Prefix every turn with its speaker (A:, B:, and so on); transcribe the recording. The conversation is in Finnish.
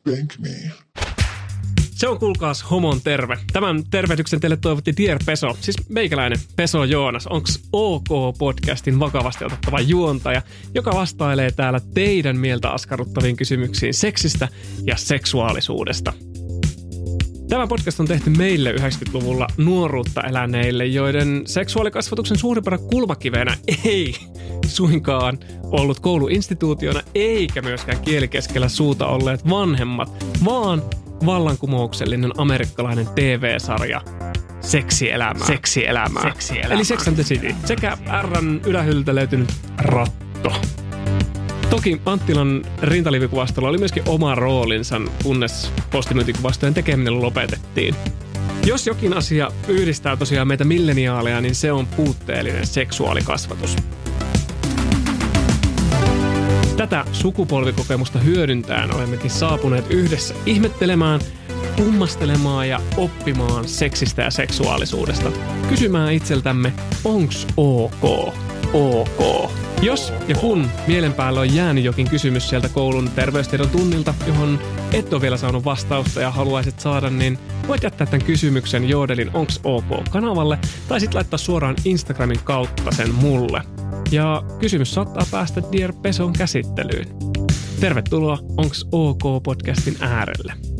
A: Spank me.
B: Se on kuulkaas homon terve. Tämän tervehdyksen teille toivotti Dier Peso, siis meikäläinen Peso Joonas. Onks OK podcastin vakavasti otettava juontaja, joka vastailee täällä teidän mieltä askarruttaviin kysymyksiin seksistä ja seksuaalisuudesta. Tämä podcast on tehty meille 90-luvulla nuoruutta eläneille, joiden seksuaalikasvatuksen suurimpana kulmakivenä ei suinkaan ollut kouluinstituutiona eikä myöskään kielikeskellä suuta olleet vanhemmat, vaan vallankumouksellinen amerikkalainen TV-sarja Seksielämää. Seksielämää. Seksielämää. Eli Sex and the City. Sekä Rn ylähyllyltä löytynyt ratto. Toki Anttilan rintalivikuvastolla oli myöskin oma roolinsa, kunnes postimyyntikuvastojen tekeminen lopetettiin. Jos jokin asia yhdistää tosiaan meitä milleniaaleja, niin se on puutteellinen seksuaalikasvatus. Tätä sukupolvikokemusta hyödyntäen olemmekin saapuneet yhdessä ihmettelemään, kummastelemaan ja oppimaan seksistä ja seksuaalisuudesta. Kysymään itseltämme, onks ok? Ok. Jos ja kun mielen päällä on jäänyt jokin kysymys sieltä koulun terveystiedon tunnilta, johon et ole vielä saanut vastausta ja haluaisit saada, niin voit jättää tämän kysymyksen Joodelin Onks OK kanavalle tai sitten laittaa suoraan Instagramin kautta sen mulle. Ja kysymys saattaa päästä Dear Peson käsittelyyn. Tervetuloa Onks OK podcastin äärelle.